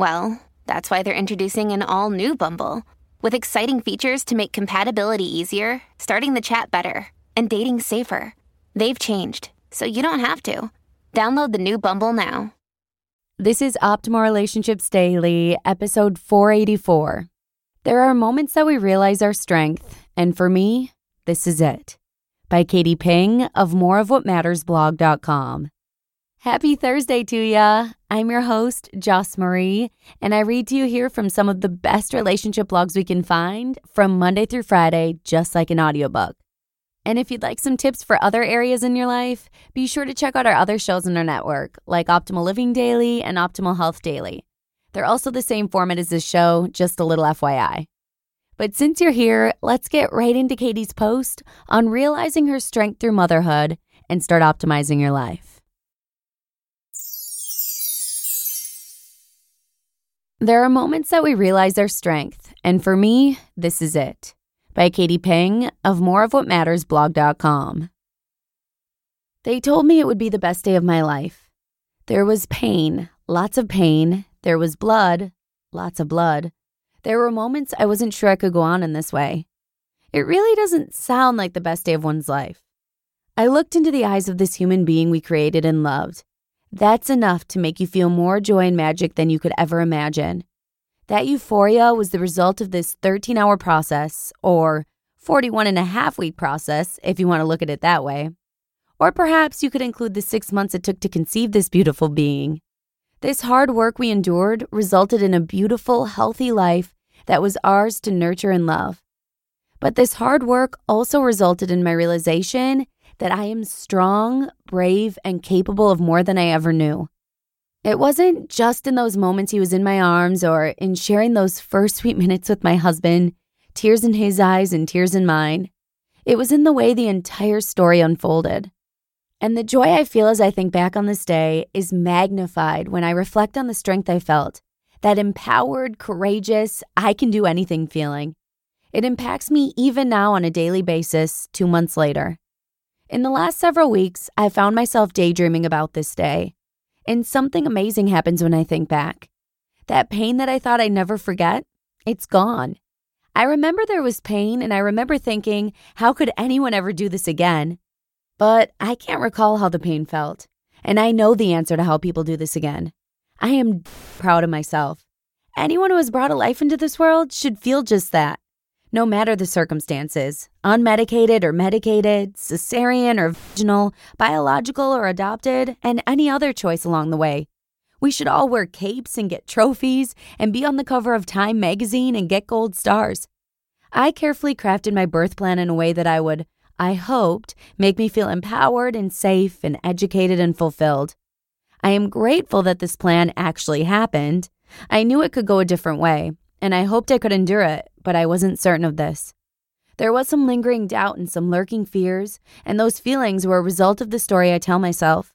well, that's why they're introducing an all new Bumble with exciting features to make compatibility easier, starting the chat better, and dating safer. They've changed, so you don't have to. Download the new Bumble now. This is Optimal Relationships Daily, episode 484. There are moments that we realize our strength, and for me, this is it. By Katie Ping of moreofwhatmattersblog.com. Happy Thursday to ya. I'm your host, Joss Marie, and I read to you here from some of the best relationship blogs we can find from Monday through Friday, just like an audiobook. And if you'd like some tips for other areas in your life, be sure to check out our other shows in our network, like Optimal Living Daily and Optimal Health Daily. They're also the same format as this show, just a little FYI. But since you're here, let's get right into Katie's post on realizing her strength through motherhood and start optimizing your life. There are moments that we realize our strength, and for me, this is it. By Katie Ping of moreofwhatmattersblog.com. They told me it would be the best day of my life. There was pain, lots of pain. There was blood, lots of blood. There were moments I wasn't sure I could go on in this way. It really doesn't sound like the best day of one's life. I looked into the eyes of this human being we created and loved, that's enough to make you feel more joy and magic than you could ever imagine. That euphoria was the result of this 13 hour process, or 41 and a half week process, if you want to look at it that way. Or perhaps you could include the six months it took to conceive this beautiful being. This hard work we endured resulted in a beautiful, healthy life that was ours to nurture and love. But this hard work also resulted in my realization that I am strong, brave, and capable of more than I ever knew. It wasn't just in those moments he was in my arms or in sharing those first sweet minutes with my husband, tears in his eyes and tears in mine. It was in the way the entire story unfolded. And the joy I feel as I think back on this day is magnified when I reflect on the strength I felt that empowered, courageous, I can do anything feeling. It impacts me even now on a daily basis, two months later. In the last several weeks, I found myself daydreaming about this day. And something amazing happens when I think back. That pain that I thought I'd never forget, it's gone. I remember there was pain, and I remember thinking, how could anyone ever do this again? But I can't recall how the pain felt. And I know the answer to how people do this again. I am proud of myself. Anyone who has brought a life into this world should feel just that no matter the circumstances unmedicated or medicated, cesarean or vaginal, biological or adopted, and any other choice along the way. We should all wear capes and get trophies and be on the cover of Time magazine and get gold stars. I carefully crafted my birth plan in a way that I would, I hoped, make me feel empowered and safe and educated and fulfilled. I am grateful that this plan actually happened. I knew it could go a different way, and I hoped I could endure it, but I wasn't certain of this. There was some lingering doubt and some lurking fears, and those feelings were a result of the story I tell myself.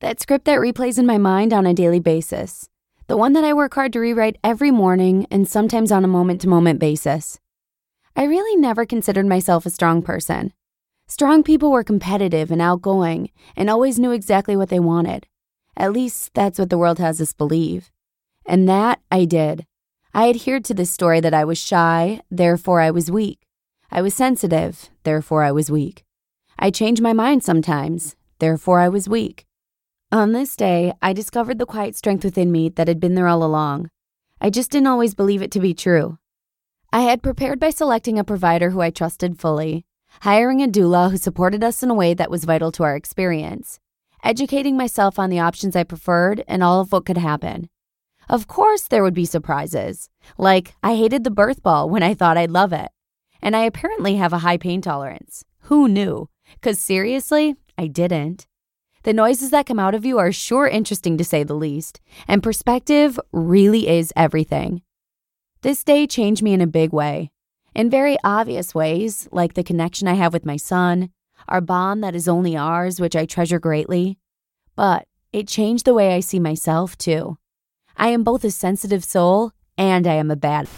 That script that replays in my mind on a daily basis. The one that I work hard to rewrite every morning and sometimes on a moment to moment basis. I really never considered myself a strong person. Strong people were competitive and outgoing and always knew exactly what they wanted. At least that's what the world has us believe. And that I did. I adhered to this story that I was shy, therefore I was weak. I was sensitive, therefore I was weak. I changed my mind sometimes, therefore I was weak. On this day, I discovered the quiet strength within me that had been there all along. I just didn't always believe it to be true. I had prepared by selecting a provider who I trusted fully, hiring a doula who supported us in a way that was vital to our experience, educating myself on the options I preferred and all of what could happen. Of course, there would be surprises. Like, I hated the birth ball when I thought I'd love it. And I apparently have a high pain tolerance. Who knew? Because seriously, I didn't. The noises that come out of you are sure interesting to say the least, and perspective really is everything. This day changed me in a big way, in very obvious ways, like the connection I have with my son, our bond that is only ours, which I treasure greatly. But it changed the way I see myself, too. I am both a sensitive soul and I am a bad.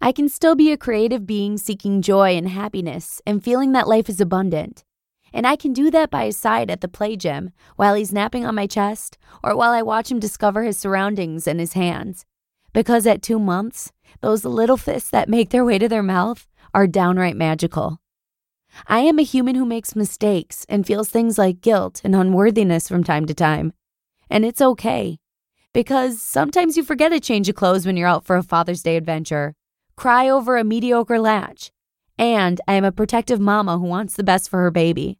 I can still be a creative being seeking joy and happiness and feeling that life is abundant. And I can do that by his side at the play gym while he's napping on my chest or while I watch him discover his surroundings and his hands. Because at two months, those little fists that make their way to their mouth are downright magical. I am a human who makes mistakes and feels things like guilt and unworthiness from time to time. And it's okay. Because sometimes you forget a change of clothes when you're out for a Father's Day adventure, cry over a mediocre latch, and I am a protective mama who wants the best for her baby.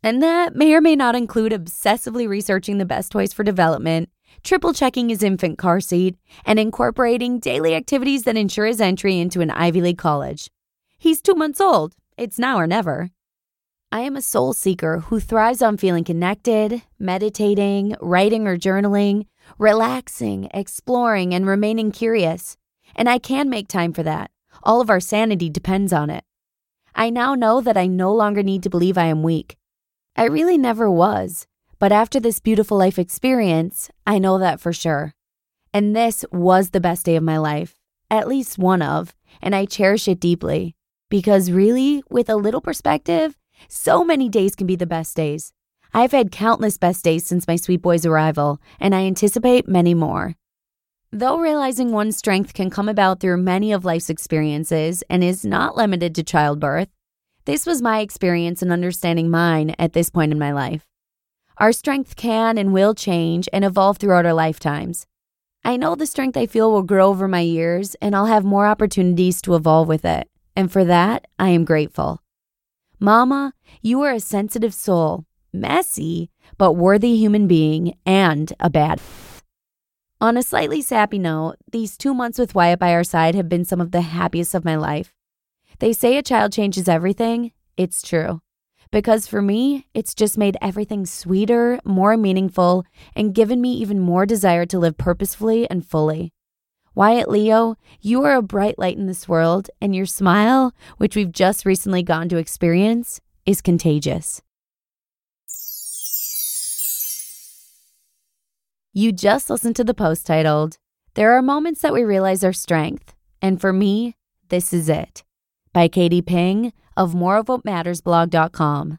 And that may or may not include obsessively researching the best toys for development, triple checking his infant car seat, and incorporating daily activities that ensure his entry into an Ivy League college. He's two months old, it's now or never. I am a soul seeker who thrives on feeling connected, meditating, writing or journaling, relaxing, exploring, and remaining curious. And I can make time for that. All of our sanity depends on it. I now know that I no longer need to believe I am weak. I really never was, but after this beautiful life experience, I know that for sure. And this was the best day of my life, at least one of, and I cherish it deeply. Because really, with a little perspective, so many days can be the best days. I've had countless best days since my sweet boy's arrival, and I anticipate many more. Though realizing one's strength can come about through many of life's experiences and is not limited to childbirth, this was my experience in understanding mine at this point in my life. Our strength can and will change and evolve throughout our lifetimes. I know the strength I feel will grow over my years, and I'll have more opportunities to evolve with it and for that, I am grateful. Mama, you are a sensitive soul, messy, but worthy human being, and a bad. On a slightly sappy note, these two months with Wyatt by our side have been some of the happiest of my life. They say a child changes everything. It's true. Because for me, it's just made everything sweeter, more meaningful, and given me even more desire to live purposefully and fully. Wyatt Leo, you are a bright light in this world, and your smile, which we've just recently gotten to experience, is contagious. You just listened to the post titled, There Are Moments That We Realize Our Strength, and for me, this is it, by Katie Ping of moreofwhatmattersblog.com.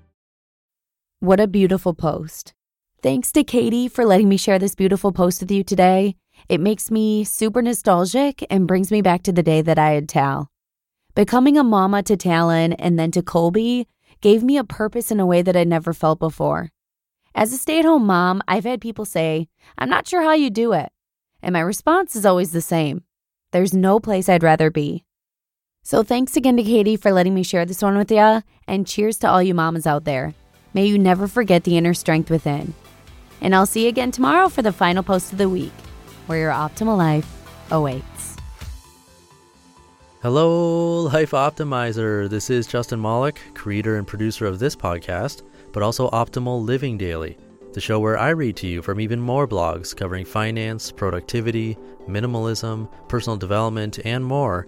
What a beautiful post. Thanks to Katie for letting me share this beautiful post with you today. It makes me super nostalgic and brings me back to the day that I had Tal. Becoming a mama to Talon and then to Colby gave me a purpose in a way that I'd never felt before. As a stay at home mom, I've had people say, I'm not sure how you do it. And my response is always the same there's no place I'd rather be. So thanks again to Katie for letting me share this one with you, and cheers to all you mamas out there. May you never forget the inner strength within. And I'll see you again tomorrow for the final post of the week, where your optimal life awaits. Hello, Life Optimizer. This is Justin Malik, creator and producer of this podcast, but also Optimal Living Daily, the show where I read to you from even more blogs covering finance, productivity, minimalism, personal development, and more